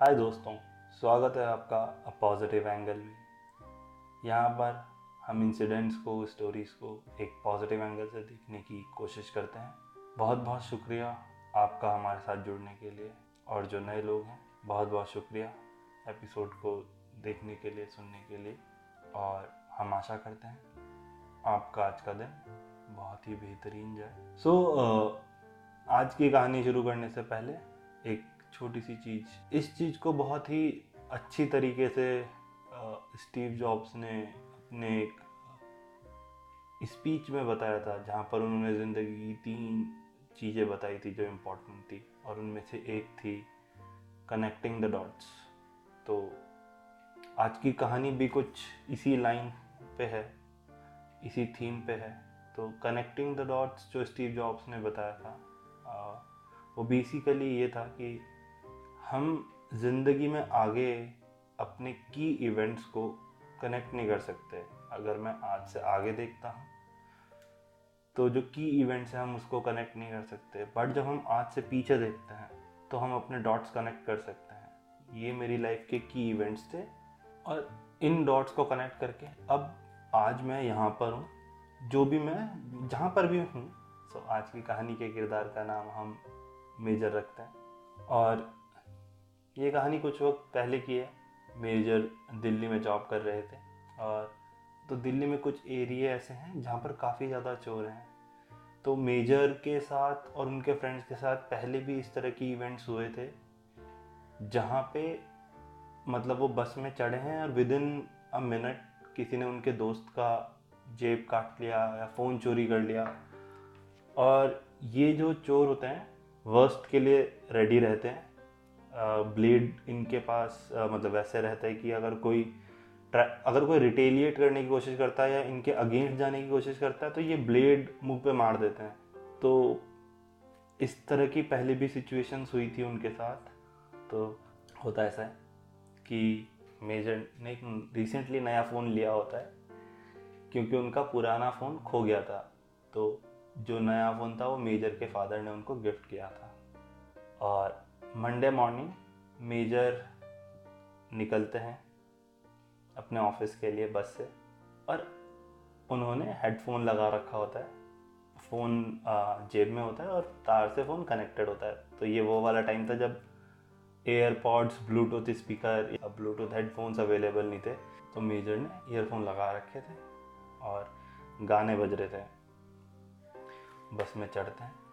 हाय दोस्तों स्वागत है आपका अ पॉजिटिव एंगल में। यहाँ पर हम इंसिडेंट्स को स्टोरीज़ को एक पॉजिटिव एंगल से देखने की कोशिश करते हैं। बहुत बहुत शुक्रिया आपका हमारे साथ जुड़ने के लिए और जो नए लोग हैं बहुत बहुत शुक्रिया एपिसोड को देखने के लिए सुनने के लिए। और हम आशा करते हैं आपका आज का दिन बहुत ही बेहतरीन जाए। सो so, आज की कहानी शुरू करने से पहले एक छोटी सी चीज़। इस चीज़ को बहुत ही अच्छी तरीके से स्टीव जॉब्स ने अपने एक स्पीच में बताया था, जहाँ पर उन्होंने ज़िंदगी की तीन चीज़ें बताई थी जो इम्पोर्टेंट थी, और उनमें से एक थी कनेक्टिंग द डॉट्स। तो आज की कहानी भी कुछ इसी लाइन पे है, इसी थीम पे है। तो कनेक्टिंग द डॉट्स जो स्टीव जॉब्स ने बताया था वो बेसिकली ये था कि हम ज़िंदगी में आगे अपने की इवेंट्स को कनेक्ट नहीं कर सकते। अगर मैं आज से आगे देखता हूँ तो जो की इवेंट्स हैं हम उसको कनेक्ट नहीं कर सकते। बट जब हम आज से पीछे देखते हैं तो हम अपने डॉट्स कनेक्ट कर सकते हैं। ये मेरी लाइफ के की इवेंट्स थे और इन डॉट्स को कनेक्ट करके अब आज मैं यहाँ पर हूँ। जो भी मैं, जहाँ पर भी हूँ सो आज की कहानी के किरदार का नाम हम मेजर रखते हैं। और ये कहानी कुछ वक्त पहले की है। मेजर दिल्ली में जॉब कर रहे थे और तो दिल्ली में कुछ एरिया ऐसे हैं जहाँ पर काफ़ी ज़्यादा चोर हैं। तो मेजर के साथ और उनके फ्रेंड्स के साथ पहले भी इस तरह की इवेंट्स हुए थे, जहाँ पे मतलब वो बस में चढ़े हैं और विद इन अ मिनट किसी ने उनके दोस्त का जेब काट लिया या फ़ोन चोरी कर लिया। और ये जो चोर होते हैं वर्स्ट के लिए रेडी रहते हैं। ब्लेड इनके पास मतलब वैसे रहता है कि अगर कोई अगर कोई रिटेलिएट करने की कोशिश करता है या इनके अगेंस्ट जाने की कोशिश करता है तो ये ब्लेड मुँह पे मार देते हैं। तो इस तरह की पहले भी सिचुएशंस हुई थी उनके साथ। तो होता ऐसा है कि मेजर ने एक रिसेंटली नया फ़ोन लिया होता है, क्योंकि उनका पुराना फ़ोन खो गया था। तो जो नया फ़ोन था वो मेजर के फादर ने उनको गिफ्ट किया था। और मंडे मॉर्निंग मेजर निकलते हैं अपने ऑफ़िस के लिए बस से और उन्होंने हेडफोन लगा रखा होता है। फ़ोन जेब में होता है और तार से फ़ोन कनेक्टेड होता है। तो ये वो वाला टाइम था जब एयरपॉड्स ब्लूटूथ स्पीकर या ब्लूटूथ हेडफोन्स अवेलेबल नहीं थे। तो मेजर ने ईयरफोन लगा रखे थे और गाने बज रहे थे। बस में चढ़ते हैं।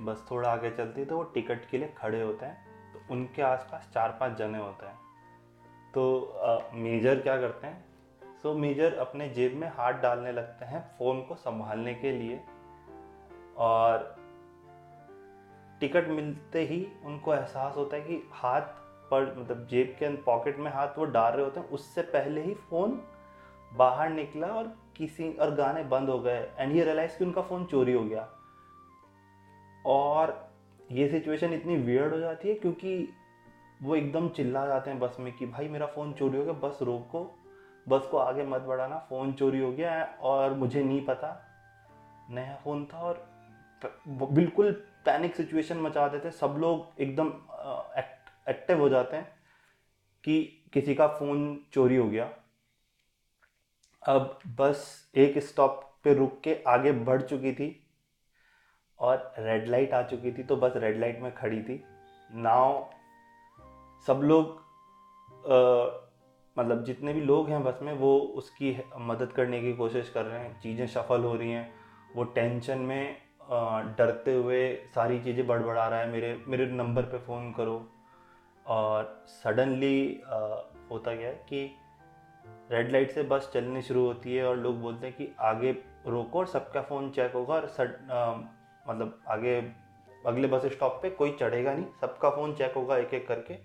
बस थोड़ा आगे चलती है तो वो टिकट के लिए खड़े होते हैं तो उनके आसपास चार पाँच जने होते हैं। तो मेजर क्या करते हैं? सो, मेजर अपने जेब में हाथ डालने लगते हैं फ़ोन को संभालने के लिए और टिकट मिलते ही उनको एहसास होता है कि हाथ पर मतलब जेब के पॉकेट में हाथ वो डाल रहे होते हैं। उससे पहले ही फ़ोन बाहर निकला और किसी, और गाने बंद हो गए। एंड ये रियलाइज़ कि उनका फ़ोन चोरी हो गया। और ये सिचुएशन इतनी वियर्ड हो जाती है क्योंकि वो एकदम चिल्ला जाते हैं बस में कि भाई मेरा फ़ोन चोरी हो गया, बस रोको। बस को आगे मत बढ़ाना फ़ोन चोरी हो गया है और मुझे नहीं पता। नया फ़ोन था और बिल्कुल पैनिक सिचुएशन मचा देते हैं। सब लोग एकदम एक्टिव हो जाते हैं कि किसी का फ़ोन चोरी हो गया। अब बस एक स्टॉप पे रुक के आगे बढ़ चुकी थी। और रेड लाइट आ चुकी थी तो बस रेड लाइट में खड़ी थी। नाव सब लोग आ, मतलब जितने भी लोग हैं बस में वो उसकी मदद करने की कोशिश कर रहे हैं। चीज़ें सफल हो रही हैं। वो टेंशन में डरते हुए सारी चीज़ें बड़बड़ा रहा है। मेरे मेरे नंबर पे फ़ोन करो। और सडनली होता है कि रेड लाइट से बस चलनी शुरू होती है और लोग बोलते हैं कि आगे रोको और सबका फ़ोन चेक होगा और सड, मतलब आगे, अगले बस स्टॉप पे कोई चढ़ेगा नहीं, सबका फ़ोन चेक होगा एक एक करके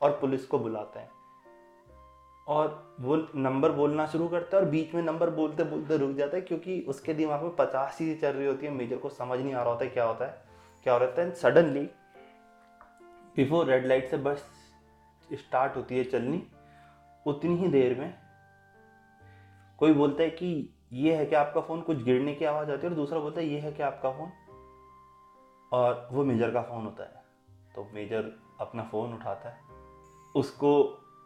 और पुलिस को बुलाते हैं। और वो नंबर बोलना शुरू करता है और बीच में नंबर बोलते बोलते रुक जाता है क्योंकि उसके दिमाग में पचास चीज़ें चल रही होती है, मेजर को समझ नहीं आ रहा होता है क्या होता है, क्या हो रहा है। सडनली बिफोर रेड लाइट से बस स्टार्ट होती है चलनी, उतनी ही देर में कोई बोलता है कि ये है कि आपका फ़ोन कुछ गिरने की आवाज़ आती है और दूसरा बोलता है ये है कि आपका फ़ोन और वो मेजर का फ़ोन होता है। तो मेजर अपना फ़ोन उठाता है। उसको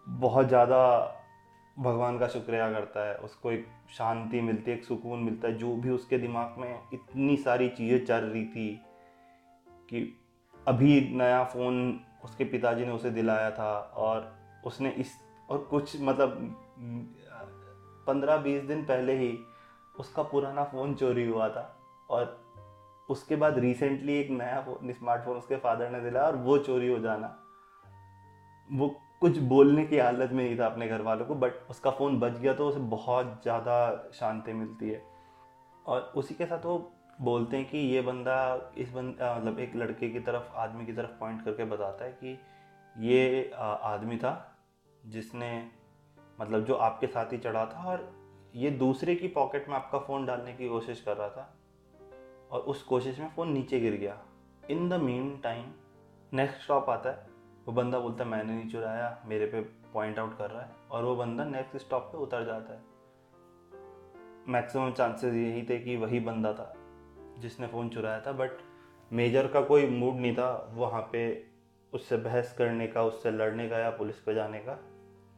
बहुत ज़्यादा भगवान का शुक्रिया करता है। उसको एक शांति मिलती है, एक सुकून मिलता है। जो भी उसके दिमाग में इतनी सारी चीज़ें चल रही थी कि अभी नया फ़ोन उसके पिताजी ने उसे दिलाया था और उसने इस और कुछ मतलब पंद्रह बीस दिन पहले ही उसका पुराना फ़ोन चोरी हुआ था। और उसके बाद रिसेंटली एक नया स्मार्टफ़ोन उसके फादर ने दिला और वो चोरी हो जाना। वो कुछ बोलने की हालत में नहीं था अपने घर वालों को बट उसका फ़ोन बच गया तो उसे बहुत ज़्यादा शांति मिलती है। और उसी के साथ वो बोलते हैं कि ये बंदा इस बंदा मतलब एक लड़के की तरफ़, आदमी की तरफ़ पॉइंट करके बताता है कि ये आदमी था जिसने मतलब जो आपके साथ ही चढ़ा था और ये दूसरे की पॉकेट में आपका फ़ोन डालने की कोशिश कर रहा था। और उस कोशिश में फ़ोन नीचे गिर गया। In the meantime next stop आता है। वो बंदा बोलता है, मैंने नहीं चुराया मेरे पे पॉइंट आउट कर रहा है। और वो बंदा नेक्स्ट स्टॉप पे उतर जाता है। मैक्सिमम चांसेस यही थे कि वही बंदा था जिसने फ़ोन चुराया था बट मेजर का कोई मूड नहीं था वहाँ पे उससे बहस करने का, उससे लड़ने का या पुलिस पे जाने का।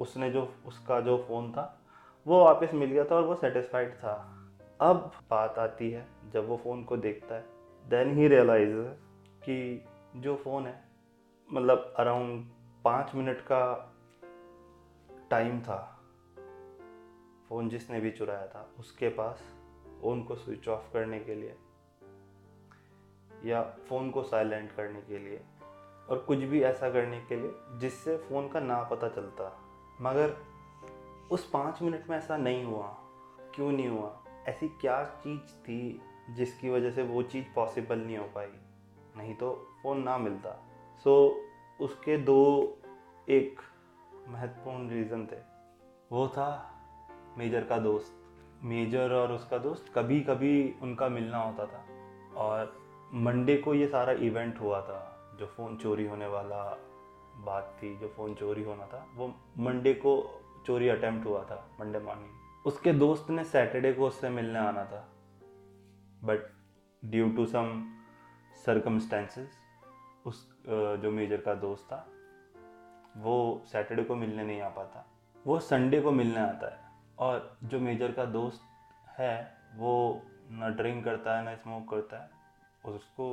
उसने जो, उसका जो फ़ोन था, वो वापस मिल गया था और वो सेटिस्फाइड था। अब बात आती है, जब वो फ़ोन को देखता है देन ही रियलाइज़ कि जो फ़ोन है मतलब अराउंड पाँच मिनट का टाइम था, फ़ोन जिसने भी चुराया था, उसके पास फ़ोन को स्विच ऑफ़ करने के लिए या फ़ोन को साइलेंट करने के लिए और कुछ भी ऐसा करने के लिए जिससे फ़ोन का ना पता चलता। मगर उस पाँच मिनट में ऐसा नहीं हुआ, क्यों नहीं हुआ? ऐसी क्या चीज़ थी जिसकी वजह से वो चीज़ पॉसिबल नहीं हो पाई? नहीं तो फ़ोन ना मिलता। सो so, उसके दो एक महत्वपूर्ण रीज़न थे। वो था मेजर का दोस्त। मेजर और उसका दोस्त कभी कभी उनका मिलना होता था। और मंडे को ये सारा इवेंट हुआ था। जो फ़ोन चोरी होने वाला बात थी जो फ़ोन चोरी होना था वो मंडे को चोरी अटेम्प्ट हुआ था मंडे मॉर्निंग उसके दोस्त ने सैटरडे को उससे मिलने आना था। But due to some circumstances उस जो मेजर का दोस्त था, वो सैटरडे को मिलने नहीं आ पाता। वो संडे को मिलने आता है। और जो मेजर का दोस्त है, वो ना ड्रिंक करता है, ना स्मोक करता है, उसको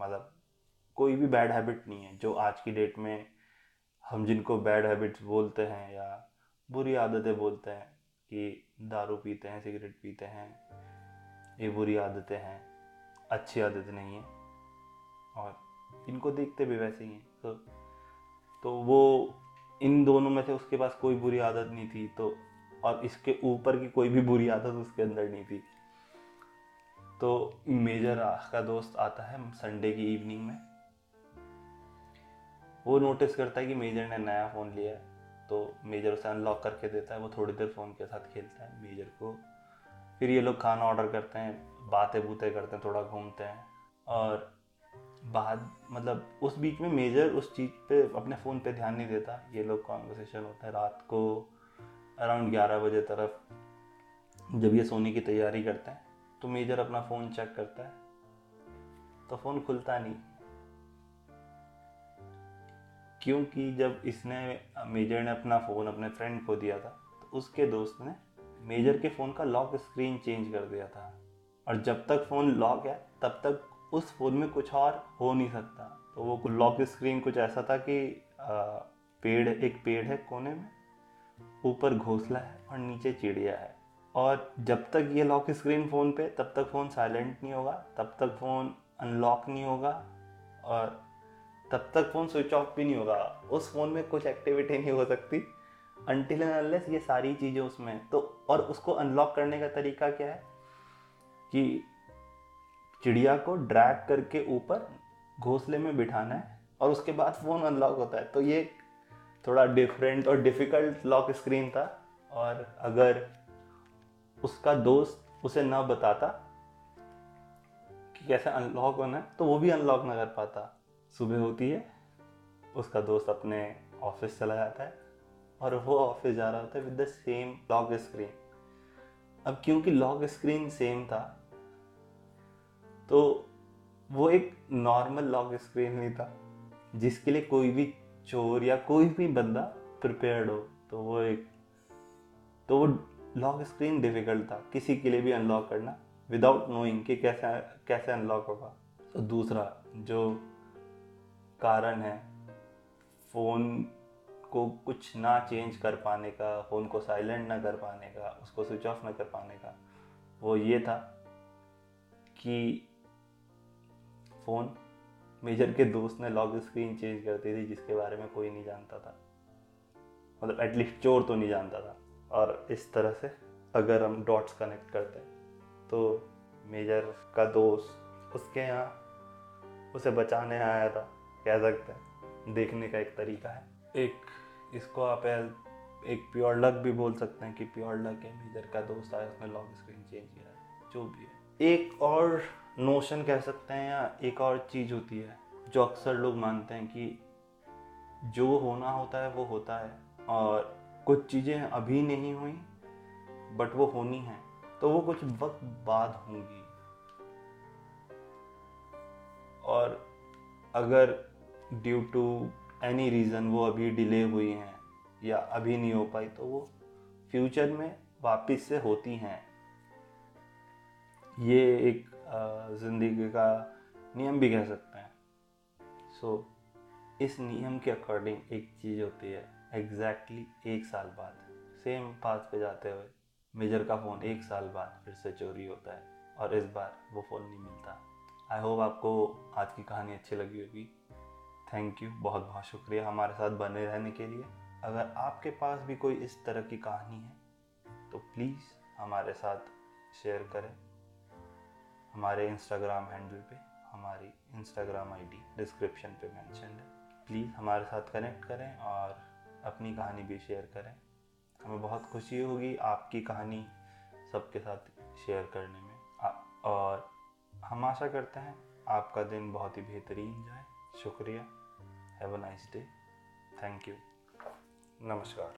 मतलब कोई भी बैड हैबिट नहीं है। जो आज की डेट में हम जिनको बैड हैबिट्स बोलते हैं या बुरी आदतें बोलते हैं कि दारू पीते हैं, सिगरेट पीते हैं, ये बुरी आदतें हैं, अच्छी आदतें नहीं है और इनको देखते भी वैसे ही हैं। तो तो वो इन दोनों में से उसके पास कोई बुरी आदत नहीं थी तो और इसके ऊपर की कोई भी बुरी आदत उसके अंदर नहीं थी। तो मेजर का दोस्त आता है संडे की इवनिंग में। वो नोटिस करता है कि मेजर ने नया फ़ोन लिया है। तो मेजर उसे अनलॉक करके देता है, वो थोड़ी देर फ़ोन के साथ खेलता है, मेजर को। फिर ये लोग खाना ऑर्डर करते हैं, बातें बूतें करते हैं, थोड़ा घूमते हैं। और बाद मतलब उस बीच में मेजर उस चीज़ पे, अपने फ़ोन पे ध्यान नहीं देता। ये लोग कॉन्वर्सेशन होता है रात को अराउंड ग्यारह बजे तरफ़, जब ये सोने की तैयारी करते हैं तो मेजर अपना फ़ोन चेक करता है। तो फ़ोन खुलता नहीं। क्योंकि जब इसने, मेजर ने अपना फ़ोन अपने फ्रेंड को दिया था तो उसके दोस्त ने मेजर के फ़ोन का लॉक स्क्रीन चेंज कर दिया था। और जब तक फ़ोन लॉक है, तब तक उस फ़ोन में कुछ और हो नहीं सकता। तो वो लॉक स्क्रीन कुछ ऐसा था कि पेड़, एक पेड़ है कोने में, ऊपर घोंसला है और नीचे चिड़िया है। और जब तक ये लॉक स्क्रीन फ़ोन पे, तब तक फ़ोन साइलेंट नहीं होगा, तब तक फ़ोन अनलॉक नहीं होगा। और तब तक फ़ोन स्विच ऑफ़ भी नहीं होगा। उस फ़ोन में कुछ एक्टिविटी नहीं हो सकती। अनटिल एंड अनलेस ये सारी चीज़ें उसमें। तो और उसको अनलॉक करने का तरीका क्या है? कि चिड़िया को ड्रैग करके ऊपर घोंसले में बिठाना है और उसके बाद फ़ोन अनलॉक होता है। तो ये थोड़ा डिफरेंट और डिफ़िकल्ट लॉक स्क्रीन था। और अगर उसका दोस्त उसे ना बताता कि कैसे अनलॉक होना है तो वो भी अनलॉक ना कर पाता। सुबह होती है, उसका दोस्त अपने ऑफ़िस चला जाता है और वो ऑफ़िस जा रहा होता है with the same lock screen अब क्योंकि लॉक स्क्रीन सेम था तो वो एक नॉर्मल लॉक स्क्रीन नहीं था, जिसके लिए कोई भी चोर या कोई भी बंदा प्रिपेयर्ड हो तो वो एक तो वो लॉक स्क्रीन डिफ़िकल्ट था। किसी के लिए भी अनलॉक करना विदाउट नोइंग कि कैसे कैसे अनलॉक होगा। तो दूसरा, जो कारण है फ़ोन को कुछ ना चेंज कर पाने का, फ़ोन को साइलेंट ना कर पाने का, उसको स्विच ऑफ़ ना कर पाने का, वो ये था कि फ़ोन मेजर के दोस्त ने लॉक स्क्रीन चेंज कर दी थी, जिसके बारे में कोई नहीं जानता था। मतलब एटलीस्ट चोर तो नहीं जानता था। और इस तरह से अगर हम डॉट्स कनेक्ट करते हैं तो मेजर का दोस्त उसके यहाँ, उसे बचाने आया था। कह सकते हैं देखने का एक तरीका है। एक इसको आप एक प्योर लक भी बोल सकते हैं कि प्योर लक है मेजर का दोस्त आया उसने लॉक स्क्रीन चेंज किया जो भी है। एक और नोशन कह सकते हैं या एक और चीज़ होती है जो अक्सर लोग मानते हैं कि जो होना होता है वो होता है। और कुछ चीज़ें अभी नहीं हुई बट वो होनी है तो वो कुछ वक्त बाद होंगी। और अगर ड्यू टू एनी रीज़न वो अभी डिले हुई हैं या अभी नहीं हो पाई तो वो फ्यूचर में वापस से होती हैं। ये एक ज़िंदगी का नियम भी कह सकते हैं। सो so, इस नियम के अकॉर्डिंग एक चीज़ होती है एग्जैक्टली exactly एक साल बाद। सेम पास पे जाते हुए मेजर का फ़ोन एक साल बाद फिर से चोरी होता है और इस बार वो फ़ोन नहीं मिलता। आई होप आपको आज की कहानी अच्छी लगी होगी। थैंक यू बहुत बहुत शुक्रिया हमारे साथ बने रहने के लिए। अगर आपके पास भी कोई इस तरह की कहानी है तो प्लीज़ हमारे साथ शेयर करें। हमारे इंस्टाग्राम हैंडल पे, हमारी इंस्टाग्राम आईडी डिस्क्रिप्शन पे मेंशन है। प्लीज़ हमारे साथ कनेक्ट करें और अपनी कहानी भी शेयर करें। हमें बहुत खुशी होगी आपकी कहानी सबके साथ शेयर करने में। और हम आशा करते हैं आपका दिन बहुत ही बेहतरीन जाए। शुक्रिया। Have a nice day thank you नमस्कार।